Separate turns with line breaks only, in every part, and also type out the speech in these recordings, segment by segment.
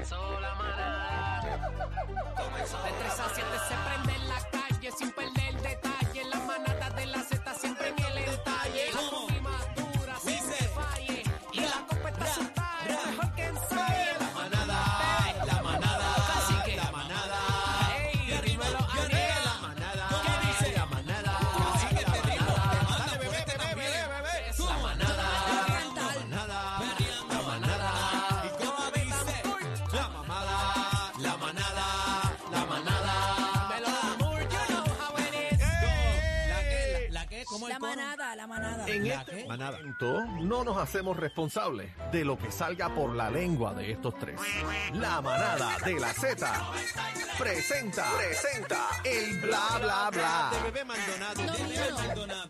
Comenzó la manada. Comenzó
De 3 a 7 se prende en la calle ¿La, manada, la manada.
En
¿La
este
qué?
momento no nos hacemos responsables de lo que salga por la lengua de estos tres. La manada de la Z presenta, presenta el bla bla bla.
De bebé Maldonado.
No,
de bebé
mío.
Maldonado.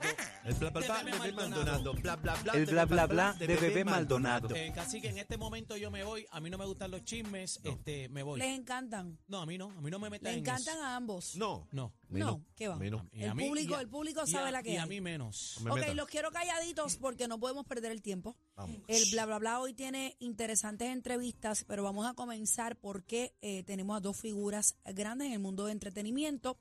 El bla bla bla
De bebé
Maldonado. Bla bla bla.
El bla bla bla de bebé Maldonado.
Eh, Cacique, en este momento yo me voy. A mí no me gustan los chismes. Este, me voy.
Les encantan.
No, a mí no. A mí no me metan
Les
en
encantan
eso.
a ambos.
No.
No.
No, ¿qué va?
A mí no.
Y
El
a mí-
público-
y a-
el público
y
sabe
a-
la que
Y a
hay.
mí menos.
Me
ok,
metan.
los quiero calladitos porque no podemos perder el tiempo.
Vamos.
El bla bla bla hoy tiene interesantes entrevistas, pero vamos a comenzar porque eh, tenemos a dos figuras grandes en el mundo de entretenimiento.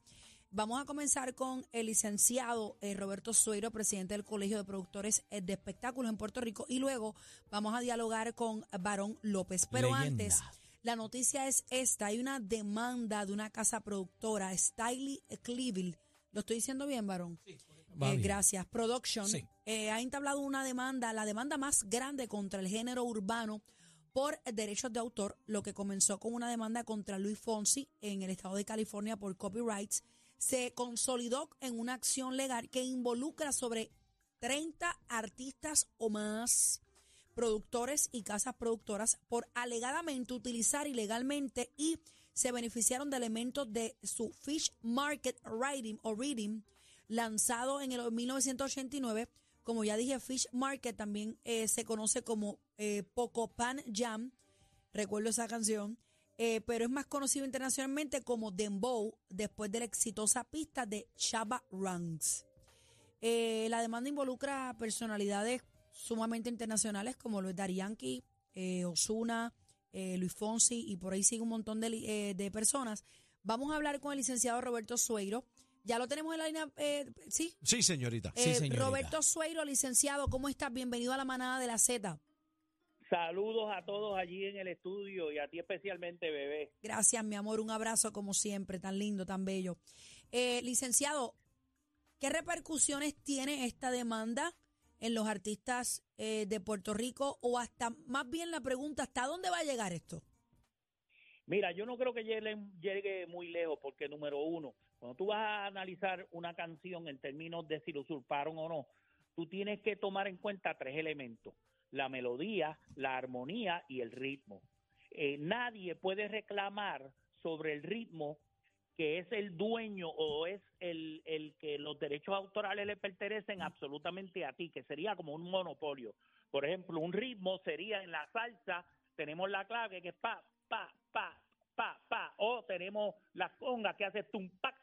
Vamos a comenzar con el licenciado eh, Roberto Sueiro, presidente del Colegio de Productores eh, de Espectáculos en Puerto Rico, y luego vamos a dialogar con Barón López. Pero
Leyenda.
antes, la noticia es esta: hay una demanda de una casa productora, Stiley Cleveland. ¿Lo estoy diciendo bien, Barón?
Va
Eh, gracias. Production
Sí.
eh, ha entablado una demanda, la demanda más grande contra el género urbano por derechos de autor, lo que comenzó con una demanda contra Luis Fonsi en el estado de California por copyrights, se consolidó en una acción legal que involucra sobre 30 artistas o más, productores y casas productoras por alegadamente utilizar ilegalmente y se beneficiaron de elementos de su Fish Market Writing o Reading lanzado en el 1989. Como ya dije, Fish Market también eh, se conoce como eh, Pocopan Jam. Recuerdo esa canción. Eh, pero es más conocido internacionalmente como Dembow después de la exitosa pista de Chaba Ranks. Eh, la demanda involucra personalidades sumamente internacionales como lo es Yankee, eh, Osuna, eh, Luis Fonsi y por ahí sigue un montón de, personas. Vamos a hablar con el licenciado Roberto Sueiro. Ya lo tenemos en la línea, eh, ¿sí?
Sí, señorita.
Sí, señorita.
Roberto Sueiro, licenciado, ¿cómo estás? Bienvenido a la manada de la Z.
Saludos a todos allí en el estudio y a ti especialmente, bebé.
Gracias, mi amor. Un abrazo como siempre, tan lindo, tan bello. Eh, licenciado, ¿qué repercusiones tiene esta demanda en los artistas eh, de Puerto Rico? O hasta, más bien la pregunta, ¿hasta dónde va a llegar esto?
Mira, yo no creo que llegue, llegue muy lejos porque, número uno, cuando tú vas a analizar una canción en términos de si lo usurparon o no, tú tienes que tomar en cuenta tres elementos, la melodía, la armonía y el ritmo. Eh, nadie puede reclamar sobre el ritmo que es el dueño o es el, el que los derechos autorales le pertenecen absolutamente a ti, que sería como un monopolio. Por ejemplo, un ritmo sería en la salsa, tenemos la clave que es pa, pa, pa, pa, pa, o tenemos la conga que hace tum, pa,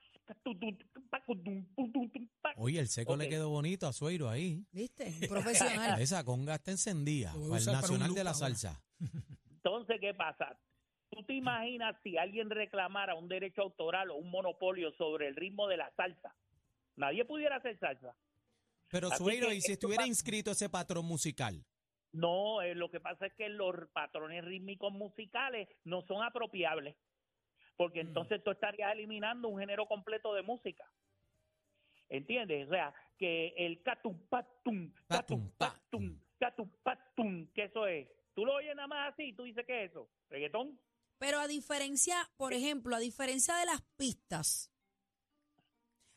Oye, el seco le quedó bonito a Sueiro ahí.
¿Viste? Un profesional.
Esa conga está encendida. Para el Nacional de la
ahora.
Salsa.
Entonces, ¿qué pasa? ¿Tú te imaginas si alguien reclamara un derecho autoral o un monopolio sobre el ritmo de la salsa? Nadie pudiera hacer salsa.
Pero
Así
Sueiro,
que
¿y si estuviera
va-
inscrito ese patrón musical?
No, eh, lo que pasa es que los patrones rítmicos musicales no son apropiables, porque entonces tú estarías eliminando un género completo de música. ¿Entiendes? O sea, que el catum patum, catum
Patum,
patum, catum patum, que eso es. Tú lo oyes nada más así, tú dices que es eso, reggaetón.
Pero a diferencia, por ejemplo, a diferencia de las pistas,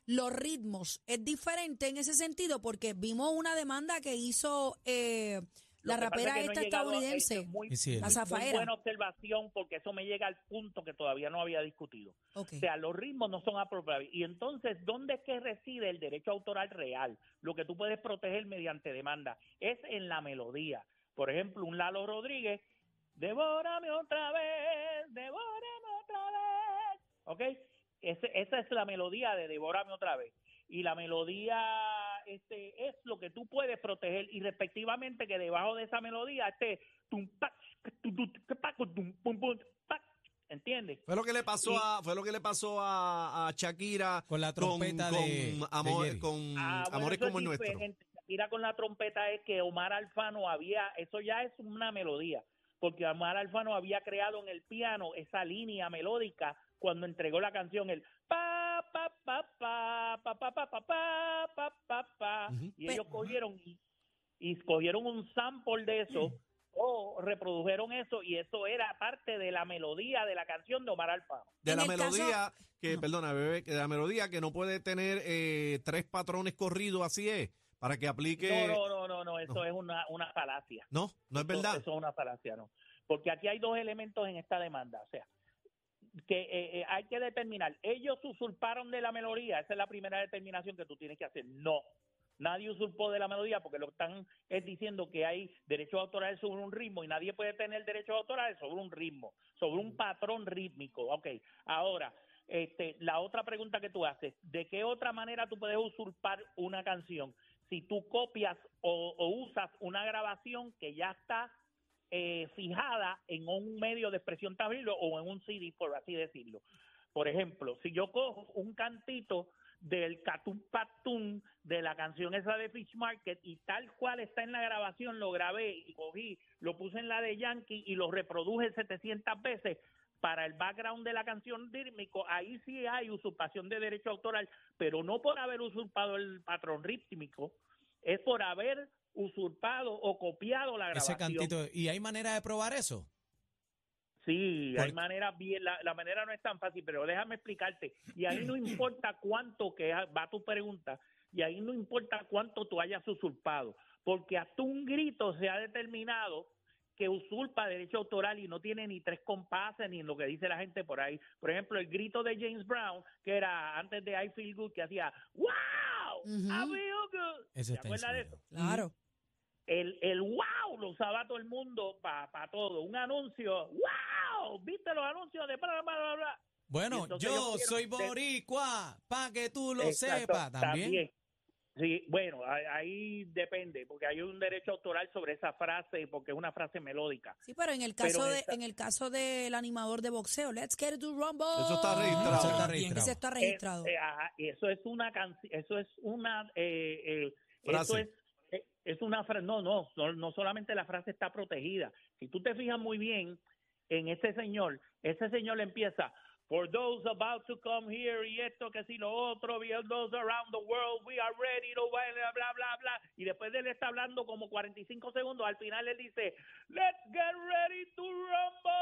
los ritmos es diferente en ese sentido porque vimos una demanda que hizo eh,
Lo pasa
rapera
es que no
esta
a-
estadounidense.
es muy.
La
muy
zafaera.
buena observación porque eso me llega al punto que todavía no había discutido.
Ok.
O sea, los ritmos no son apropiables. Y entonces, ¿dónde es que reside el derecho autoral real? Lo que tú puedes proteger mediante demanda es en la melodía. Por ejemplo, un Lalo Rodríguez, devórame otra vez, devórame otra vez. ¿Ok? Ese- esa es la melodía de devórame otra vez. Y la melodía este, es lo que tú puedes proteger y respectivamente que debajo de esa melodía esté ¿entiendes?
Fue lo que le pasó
Y-
a, fue lo que le pasó a, a Shakira
Con la trompeta
con,
de-
con amor- con
Ah, bueno,
Amores como el nuestro.
Mira con la trompeta es que Omar Alfano había, eso ya es una melodía, porque Omar Alfano había creado en el piano esa línea melódica cuando entregó la canción el pa pa pa pa pa pa pa pa pa pa pa pa
Ujú.
y ellos cogieron y, y cogieron un sample de eso o reprodujeron eso y eso era parte de la melodía de la canción de Omar Alfano.
De la
caso-
melodía, que,
No.
perdona, bebé, que de la melodía que no puede tener eh, tres patrones corridos, así es, para que aplique.
No, no, no, no, no, eso
no.
es una, una falacia.
No, no es
Eso-
verdad.
Eso es una falacia, ¿no? Porque aquí hay dos elementos en esta demanda. O sea, que eh, eh, hay que determinar, ellos usurparon de la melodía, esa es la primera determinación que tú tienes que hacer. No, nadie usurpó de la melodía porque lo que están es diciendo que hay derechos autorales sobre un ritmo y nadie puede tener derechos autorales sobre un ritmo, sobre un patrón rítmico. Ok, ahora, este, la otra pregunta que tú haces, ¿de qué otra manera tú puedes usurpar una canción? Si tú copias o, o usas una grabación que ya está eh, fijada en un medio de expresión tablero o en un CD, por así decirlo. Por ejemplo, si yo cojo un cantito del Catum Patum de la canción esa de Fish Market y tal cual está en la grabación, lo grabé y cogí, lo puse en la de Yankee y lo reproduje 700 veces para el background de la canción rítmico, ahí sí hay usurpación de derecho autoral, pero no por haber usurpado el patrón rítmico, es por haber usurpado o copiado la
Ese
grabación.
cantito. ¿Y hay manera de probar eso?
Sí, hay maneras bien, la, la manera no es tan fácil, pero déjame explicarte. Y ahí no importa cuánto que va tu pregunta, y ahí no importa cuánto tú hayas usurpado, porque hasta un grito se ha determinado que usurpa derecho autoral y no tiene ni tres compases ni lo que dice la gente por ahí. Por ejemplo, el grito de James Brown, que era antes de I Feel Good, que hacía ¡Wow! I feel good. ¿Te acuerdas de eso?
Claro.
El, el wow lo usaba todo el mundo para todo. Un anuncio, wow, viste los anuncios de bla, bla, bla, bla.
Bueno, yo soy
de-
boricua, para que tú lo
Exacto,
sepas también.
Sí, bueno, ahí, depende, porque hay un derecho autoral sobre esa frase, porque es una frase melódica.
Sí, pero en el
Pero
caso de,
esa-
en el caso del animador de boxeo, Let's get it to Rumble.
Eso está registrado.
Eso está registrado.
está registrado.
Eh, eh, ajá, eso es una canción, eso es una, eh, eh,
Frase.
eso es, es una frase, no, no, no, no solamente la frase está protegida. Si tú te fijas muy bien en ese señor, ese señor empieza, for those about to come here y esto, que si lo otro, we those around the world, we are ready to bla, bla, bla, bla. Y después de él está hablando como 45 segundos, al final él dice, let's get ready to rumble.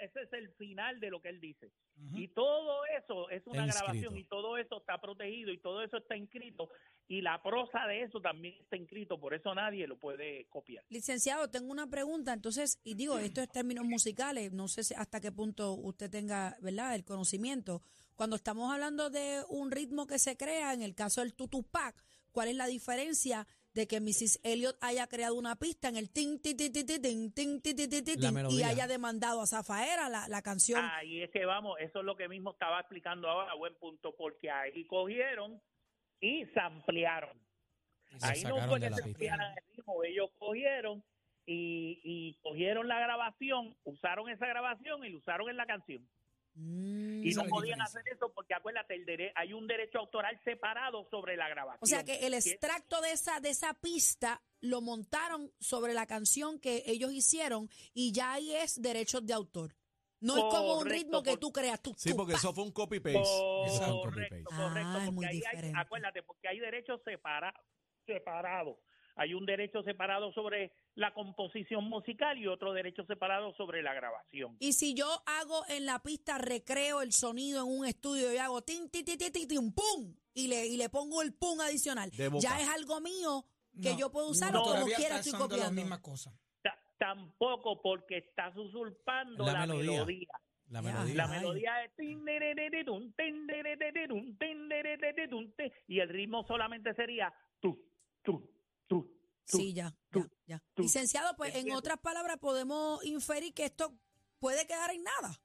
Ese es el final de lo que él dice. Y todo eso es una grabación y todo eso está protegido y todo eso está inscrito y la prosa de eso también está inscrito, por eso nadie lo puede copiar.
Licenciado, tengo una pregunta, entonces, y digo, esto es términos musicales, no sé si hasta qué punto usted tenga, ¿verdad?, el conocimiento. Cuando estamos hablando de un ritmo que se crea, en el caso del Tutupac, ¿cuál es la diferencia de que Mrs. Elliot haya creado una pista en el tin, tin, tin, tin, tin, tin, tin, tin, y haya demandado a Zafaera la, la canción?
Ahí es que vamos, eso es lo que mismo estaba explicando ahora, buen punto, porque ahí cogieron y se ampliaron.
Y se
Ahí no fue que se ampliaran el ritmo, ellos cogieron y, y cogieron la grabación, usaron esa grabación y la usaron en la canción.
Mm.
Y no podían hacer eso porque acuérdate, el dere- hay un derecho autoral separado sobre la grabación.
O sea que el extracto de esa, de esa pista lo montaron sobre la canción que ellos hicieron y ya ahí es derechos de autor. No es como un ritmo que tú creas. Tú,
Sí, porque eso fue un
es un
Correcto, correcto.
Ah, es
porque
muy
ahí hay- acuérdate, porque hay derechos separa, separados. Hay un derecho separado sobre la composición musical y otro derecho separado sobre la grabación.
Y si yo hago en la pista, recreo el sonido en un estudio y hago tin, tin, tin, tin, tin, tin, pum, y le, y le pongo el pum adicional, ya es algo mío que
No,
yo puedo usar
no,
o como quiera estoy
usando la
copiando.
misma cosa.
Ta- Tampoco porque estás usurpando
La
la,
melodía.
melodía.
La melodía.
La melodía es y el ritmo solamente sería tú, tú, tú, tú.
Sí, ya, ya,
tú,
ya.
tú.
Licenciado, pues en otras palabras podemos inferir que esto puede quedar en nada.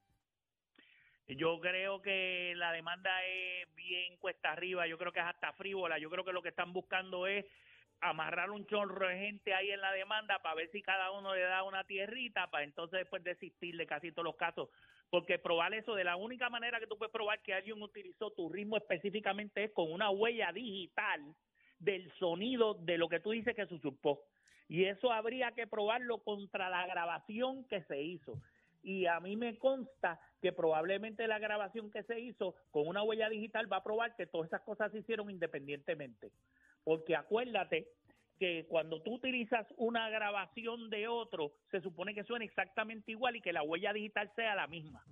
Yo creo que la demanda es bien cuesta arriba, yo creo que es hasta frívola, yo creo que lo que están buscando es amarrar un chorro de gente ahí en la demanda para ver si cada uno le da una tierrita para entonces después desistir de casi todos los casos. Porque probar eso, de la única manera que tú puedes probar que alguien utilizó tu ritmo específicamente es con una huella digital del sonido de lo que tú dices que se usurpó. Y eso habría que probarlo contra la grabación que se hizo. Y a mí me consta que probablemente la grabación que se hizo con una huella digital va a probar que todas esas cosas se hicieron independientemente. Porque acuérdate que cuando tú utilizas una grabación de otro, se supone que suena exactamente igual y que la huella digital sea la misma.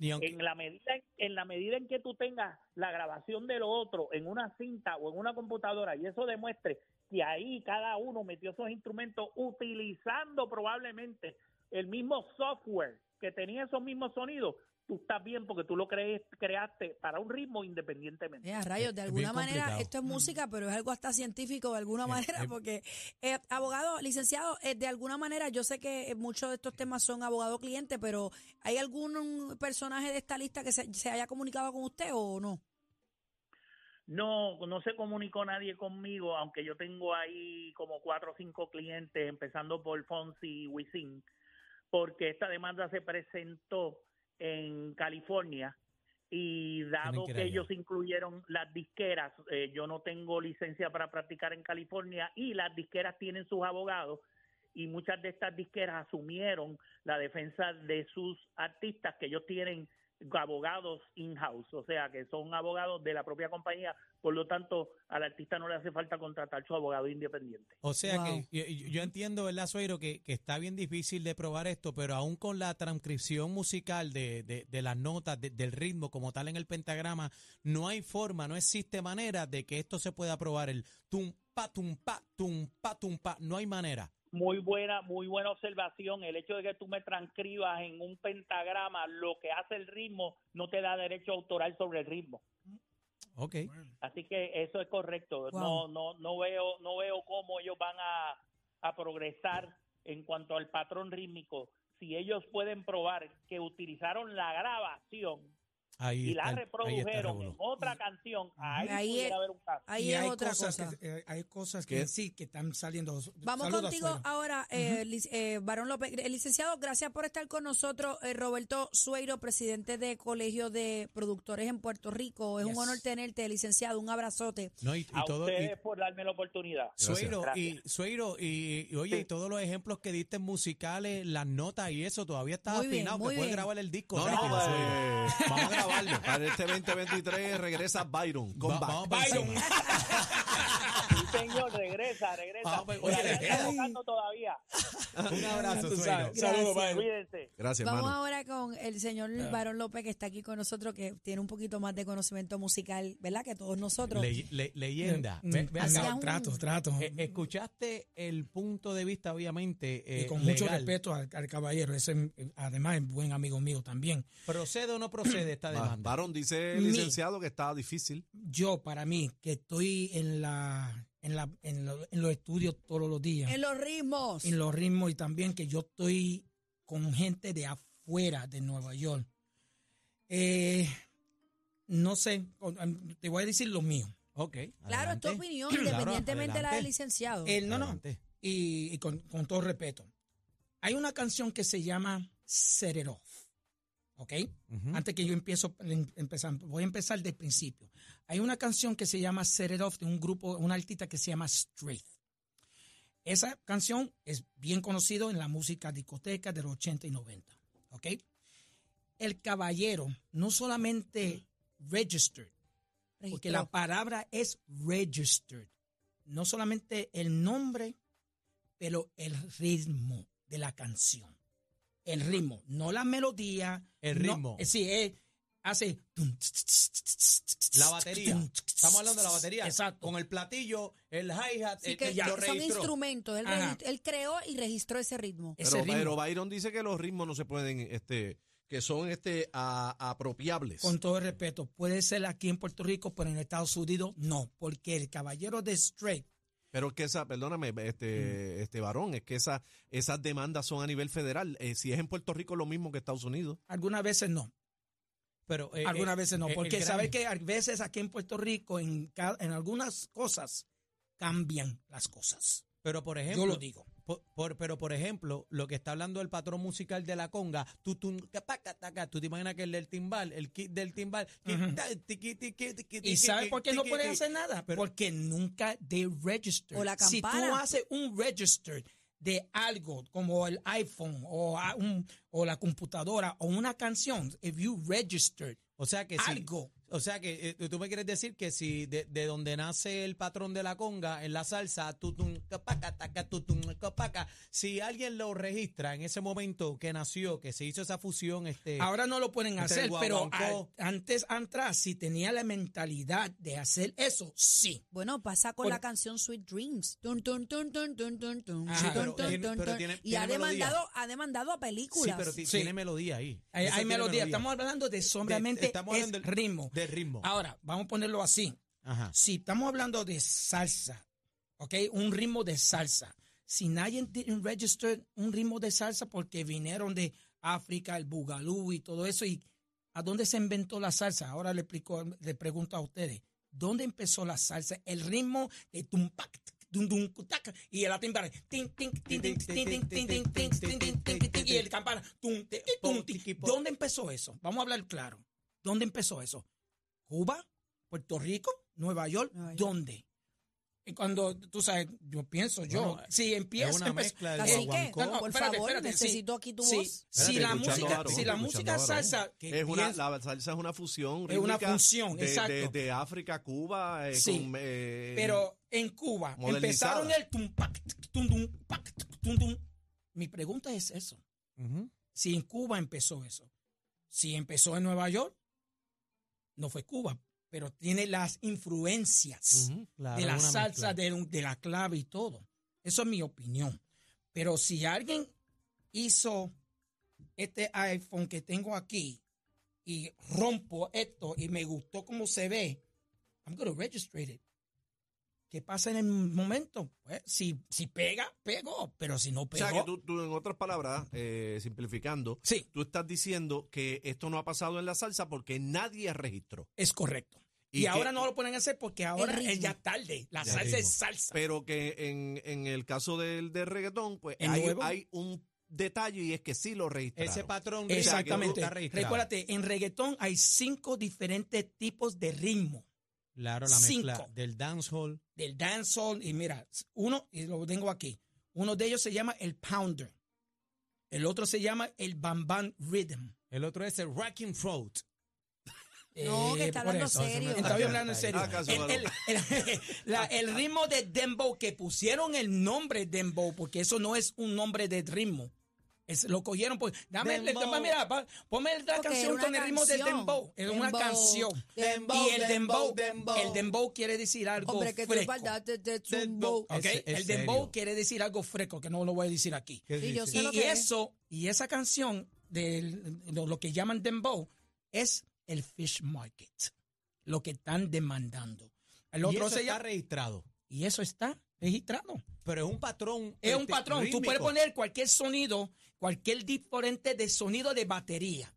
En la medida en la medida en que tú tengas la grabación de lo otro en una cinta o en una computadora y eso demuestre que ahí cada uno metió esos instrumentos utilizando probablemente el mismo software que tenía esos mismos sonidos, tú estás bien porque tú lo crees, creaste para un ritmo independientemente.
Eh, a rayos, de alguna manera,
complicado.
esto es música, pero es algo hasta científico de alguna
Eh,
manera,
eh.
porque, eh, abogado, licenciado, eh, de alguna manera, yo sé que eh, muchos de estos temas son abogado-cliente, pero ¿hay algún personaje de esta lista que se, se haya comunicado con usted o no?
No, no se comunicó nadie conmigo, aunque yo tengo ahí como cuatro o cinco clientes, empezando por Fonsi y Wisin, porque esta demanda se presentó en California y dado
que
ellos incluyeron las disqueras, eh, yo no tengo licencia para practicar en California y las disqueras tienen sus abogados y muchas de estas disqueras asumieron la defensa de sus artistas que ellos tienen abogados in-house, o sea, que son abogados de la propia compañía, por lo tanto, al artista no le hace falta contratar su abogado independiente.
O sea
Wow.
que yo, entiendo, ¿verdad, Suero? Que, que está bien difícil de probar esto, pero aún con la transcripción musical de, de, de las notas, de- del ritmo como tal en el pentagrama, no hay forma, no existe manera de que esto se pueda probar. El tum, pa, tum, pa, tum, pa, tum, pa. No hay manera.
Muy buena, muy buena observación. El hecho de que tú me transcribas en un pentagrama lo que hace el ritmo no te da derecho autoral sobre el ritmo.
Ok.
Así que eso es correcto.
Wow.
No, no, no veo, no veo cómo ellos van a, a progresar en cuanto al patrón rítmico. Si ellos pueden probar que utilizaron la grabación
Ahí
y la
está
reprodujeron en otra canción, ahí,
Ahí
pudiera
es-
haber un caso.
Ahí
y
es
hay
otra
cosas
cosa.
Que, eh, hay cosas
¿Qué?
que sí que están saliendo.
Vamos
Saludos,
contigo ahora, eh, eh, Barón López. Eh, licenciado, gracias por estar con nosotros. Eh, Roberto Sueiro, presidente de Colegio de Productores en Puerto Rico. Es un honor tenerte, licenciado. Un abrazote.
No, y, y
A
todo, y-
ustedes por darme la oportunidad.
Sueiro, y. Sueiro, y, y oye, y todos los ejemplos que diste en musicales, las notas y eso, todavía está
Muy bien,
afinado,
muy
que puedes
bien.
grabar el disco.
No,
rápido,
no, eh,
Vamos a grabarlo.
Para este 2023 regresa Byron.
Va- vamos para
Byron.
señor, regresa, regresa.
Vamos, pues, oye,
todavía.
Un abrazo,
sabes. Saludos.
Cuídense.
Gracias,
Vamos
hermano.
ahora con el señor Barón López, que está aquí con nosotros, que tiene un poquito más de conocimiento musical, ¿verdad? Que todos nosotros.
Le- le- leyenda.
Mm,
Ve- ve
un-
trato, trato.
Eh, escuchaste el punto de vista, obviamente,
y
eh,
con mucho
legal.
respeto al, al caballero. Ese, eh, además, es buen amigo mío también.
¿Procede o no procede esta
Va-
demanda?
Varón dice el
Mi-
licenciado que está difícil.
Yo, para mí, que estoy en la en, la, en, lo- en los estudios todos los días,
En los ritmos.
en los ritmos y también que yo estoy con gente de afuera de Nueva York. Eh, no sé, te voy a decir lo mío.
Ok.
Claro, es tu opinión,
Claro,
independientemente de la del licenciado.
Eh, no, no, y, y con, con todo respeto. Hay una canción que se llama Set ¿Ok? Antes que yo empiezo, em- empezar, voy a empezar del principio. Hay una canción que se llama Set It Off de un grupo, una artista que se llama Straight. Esa canción es bien conocido en la música discoteca de los 80 y 90. ¿Ok? El caballero no solamente registered, porque la palabra es registered. No solamente el nombre, pero el ritmo de la canción. El ritmo, no la melodía.
El
no-
ritmo.
eh, sí, eh, hace.
La batería. Estamos hablando de la batería.
Exacto.
Con el platillo, el hi-hat,
Así
el,
que
el- lo
son instrumentos. Él, él creó y registró ese ritmo.
Ese
Pero,
ritmo.
pero Byron dice que los ritmos no se pueden, este, que son este a- apropiables.
Con todo el respeto, puede ser aquí en Puerto Rico, pero en Estados Unidos no, porque el caballero de Straight,
Pero es que esa, perdóname,
Mm.
este, este varón, es que esa, esas demandas son a nivel federal. Eh, si es en Puerto Rico, lo mismo que Estados Unidos.
algunas veces no.
Pero, eh,
Algunas
eh,
veces no,
eh,
porque
Grammy-
sabe que a veces aquí en Puerto Rico, en, en algunas cosas, cambian las cosas.
Pero por ejemplo,
Yo lo digo.
Por, por- pero por ejemplo, lo que está hablando el patrón musical de la conga, tú, tú, tú te imaginas que el del timbal, el kit del timbal,
¿Y
tiqui,
sabe por qué no pueden hacer nada?
Pero-
Porque nunca they register.
O la
Si tú haces un register de algo como el iPhone o, un- o la computadora o una canción, if you registered
O sea que si,
algo,
o sea que eh, tú me quieres decir que si de, de donde nace el patrón de la conga en la salsa, tutum, capaca, taca, tutum, capaca, si alguien lo registra en ese momento que nació, que se hizo esa fusión, este,
ahora no lo pueden
Este
hacer, pero antes, atrás, si tenía la mentalidad de hacer eso, sí.
Bueno, pasa con
Por-
la canción Sweet Dreams. Tun, tun, tun, tun, tun, tun, tun,
Ajá.
tun,
pero
tun,
tiene-
tun,
pero
tun.
tiene-
y ha demandado, ha demandado a
sí,
películas.
pero
Sí.
tiene melodía ahí.
Hay, hay melodía. Estamos hablando de solamente
estamos
es
hablando
ritmo.
Del ritmo.
Ahora, vamos a ponerlo así. Si estamos hablando de salsa, ¿ok? Un ritmo de salsa. Si nadie didn't register un ritmo de salsa porque vinieron de África, el bugalú y todo eso, y ¿a dónde se inventó la salsa? Ahora le, explico, le pregunto a ustedes, ¿dónde empezó la salsa? El ritmo de tumpac, dun, dun, tac, y el atimbar, y el campana, ¿dónde empezó eso? Vamos a hablar claro. ¿Dónde empezó eso? ¿Cuba? ¿Puerto Rico? ¿Nueva York?
Nueva York.
¿Dónde? Y cuando, tú sabes, yo pienso, yo,
Bueno,
si empieza...
es una
empe-
mezcla del
Así que,
guaguancó.
no, no,
por
espérate,
favor,
espérate, sí.
necesito aquí tu
Sí,
voz.
si
Espérate,
la
escuchando
música, si la música salsa... que
Es una, la salsa es una fusión
Es una función,
de,
exacto.
de, de África, Cuba, eh,
Sí,
con, eh,
Pero en Cuba empezaron el tumpac, tum, tum, pac, tum, tum. Mi pregunta es eso. Si en Cuba empezó eso, si empezó en Nueva York, no fue Cuba, pero tiene las influencias.
Claro,
de la salsa, de la clave y todo. Eso es mi opinión. Pero si alguien hizo este iPhone que tengo aquí y rompo esto y me gustó cómo se ve, I'm going to register it. ¿Qué pasa en el momento? Pues, si, si pega, pegó, pero si no
O
pegó,
sea, que tú, tú, en otras palabras, eh, simplificando,
sí,
tú estás diciendo que esto no ha pasado en la salsa porque nadie registró.
es correcto.
Y
Y,
que-
ahora no lo pueden hacer porque ahora es ya tarde. La
Ya
salsa
ritmo.
es salsa.
Pero que en, en el caso del, del reggaetón, pues
¿El
hay, hay un detalle y es que sí lo registraron.
Ese patrón
Exactamente.
está registrado.
Recuérdate, en reggaetón hay cinco diferentes tipos de ritmo.
Claro, la mezcla
Cinco.
del dancehall.
Del dancehall. Y mira, uno, y lo tengo aquí. Uno de ellos se llama el pounder. El otro se llama el bam bam rhythm.
El otro es el rocking throat.
No, que está
por
hablando
eso.
serio.
Estoy hablando en serio.
Ah,
El, el- el- la- el ritmo de dembow, que pusieron el nombre dembow, porque eso no es un nombre de ritmo. Es, lo cogieron por. Dame, el- mira, pa- ponme la canción con el ritmo de
canción.
dembow. Es una canción.
dembow,
y el dembow,
dembow.
el dembow quiere decir algo
Hombre, que tú
fresco.
de
Dembow.
el dembow
serio.
quiere decir algo fresco, que no lo voy a decir aquí. Y,
que
y
es.
eso, y esa canción de lo, lo que llaman dembow es el fish market, lo que están demandando. El
Y
otro
eso
se
está
llama,
registrado.
y eso está registrado.
Pero es un patrón.
Es un
este,
patrón. Tú
rítmico.
puedes poner cualquier sonido, cualquier diferente de sonido de batería.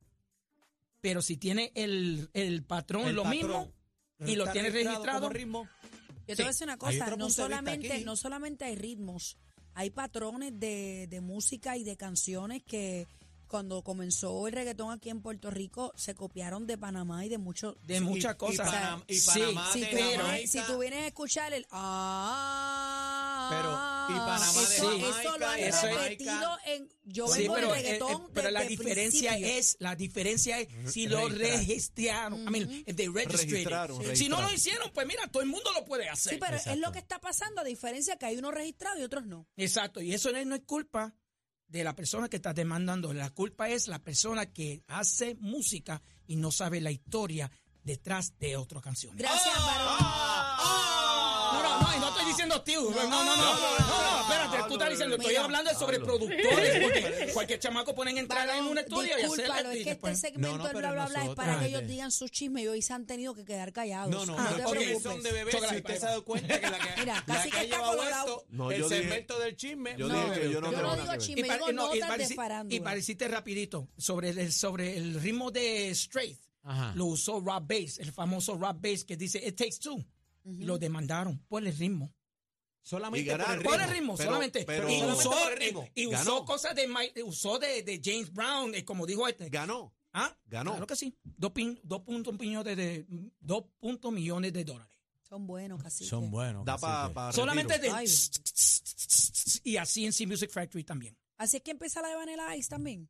Pero si tiene el, el patrón
El
lo
patrón
mismo y lo tiene registrado,
ritmo.
Yo te
Sí.
voy a decir una cosa, no solamente, no solamente hay ritmos, hay patrones de, de música y de canciones que cuando comenzó el reggaetón aquí en Puerto Rico se copiaron de Panamá y de muchos...
de
Y-
muchas
y
cosas.
Panam- y
Sí,
Panamá
Si
de
tú,
pero-
vienes, si tú vienes a escuchar el ah,
Pero, y Panamá
de
eso,
Jamaica,
eso lo han
eso es-
repetido en yo
Sí,
vengo
pero,
del
eh,
reggaetón
eh, pero la diferencia
principio.
es, la diferencia es si lo
Registrar.
registraron. I mean, if they.
Registraron,
Si
registraron.
no lo hicieron, pues mira, todo el mundo lo puede hacer.
Sí, pero es
Exacto.
lo que está pasando, a diferencia que hay unos registrados y otros no.
Exacto, y eso no es, no es culpa de la persona que está demandando. La culpa es la persona que hace música y no sabe la historia detrás de otra canción.
Gracias, varón.
Diciendo tío. No, no, no, no, no, no, espérate, tú estás diciendo, estoy hablando sobre productores, porque cualquier chamaco pueden entrar en un estudio y hacer
es que este segmento
No, no,
del bla bla bla es para que ellos digan sus chismes y hoy se han tenido que quedar callados.
No, no,
Ah,
no, son de bebé.
Chócala,
Si usted se ha dado cuenta que la que,
Mira, casi
que
está
llevado
colorado.
el segmento del chisme.
yo yo no
digo chisme, digo notas de farándula.
y pareciste rapidito sobre el, sobre el ritmo de straight.
Ajá.
lo usó Rob Bass, el famoso Rob Bass que dice It Takes Two. Y lo demandaron por el ritmo.
Solamente
Y ganar.
por el
Por
ritmo.
el ritmo,
Pero-
solamente.
pero-
y usó,
por el ritmo.
y usó
Ganó.
cosas de, Mike- usó de, de James Brown, eh, como dijo este.
Ganó.
¿Ah?
Ganó.
Claro que sí. Dos, pin- dos puntos millones de, dos puntos millones de dólares.
Son buenos, casi.
Son buenos.
Da
cacique.
para
Solamente de
Ay.
y así en C Music Factory también.
Así es que empieza la de Vanilla Ice también.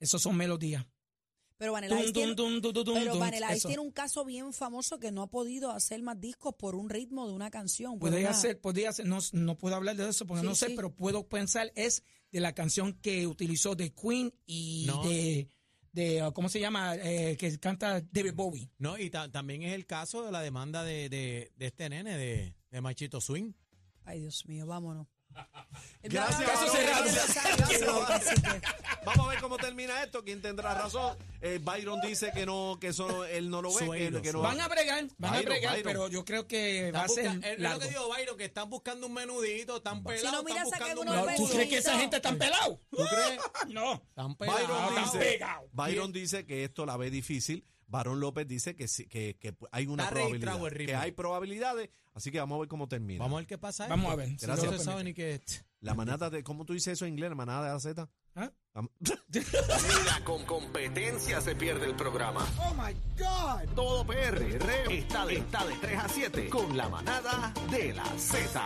Esos son melodías.
Pero Vanilla Ice tiene, pero Vanilla Ice tiene un caso bien famoso que no ha podido hacer más discos por un ritmo de una canción.
Podría
una-
ser, podría ser, no, no puedo hablar de eso porque
Sí,
no sé,
sí.
pero puedo pensar es de la canción que utilizó de Queen y
No.
de, de uh, ¿cómo se llama? Eh, que canta David Bowie.
No, y ta- también es el caso de la demanda de, de, de este nene, de, de Machito Swing.
Ay, Dios mío, vámonos.
Gracias,
Caso cerrado.
Vamos a ver cómo termina esto. ¿Quién tendrá razón? Eh, Byron dice que no, que eso él no lo ve, que,
Sueiro,
que no
Van a bregar, van a
Byron,
bregar,
Byron.
pero yo creo que va a
Están
ser
es lo que digo, Byron, que están buscando un menudito, están pelados,
no, mira,
están buscando un
¿Tú crees que esa gente está pelado?
¿Tú crees?
No.
Están pelados.
Byron
Están
dice. Byron dice que esto la ve difícil. Varón López dice que, sí- que, que hay una
Está
probabilidad. Que hay probabilidades. Así que vamos a ver cómo termina.
Vamos a ver qué pasa.
Vamos a ver, si
No se sabe ni qué.
La manada de, ¿cómo tú dices eso en inglés? La manada de la Z.
¿Ah?
Mira, con competencia se pierde el programa. Oh my God. Todo PR está de, está de 3 a 7 con la manada de la Z.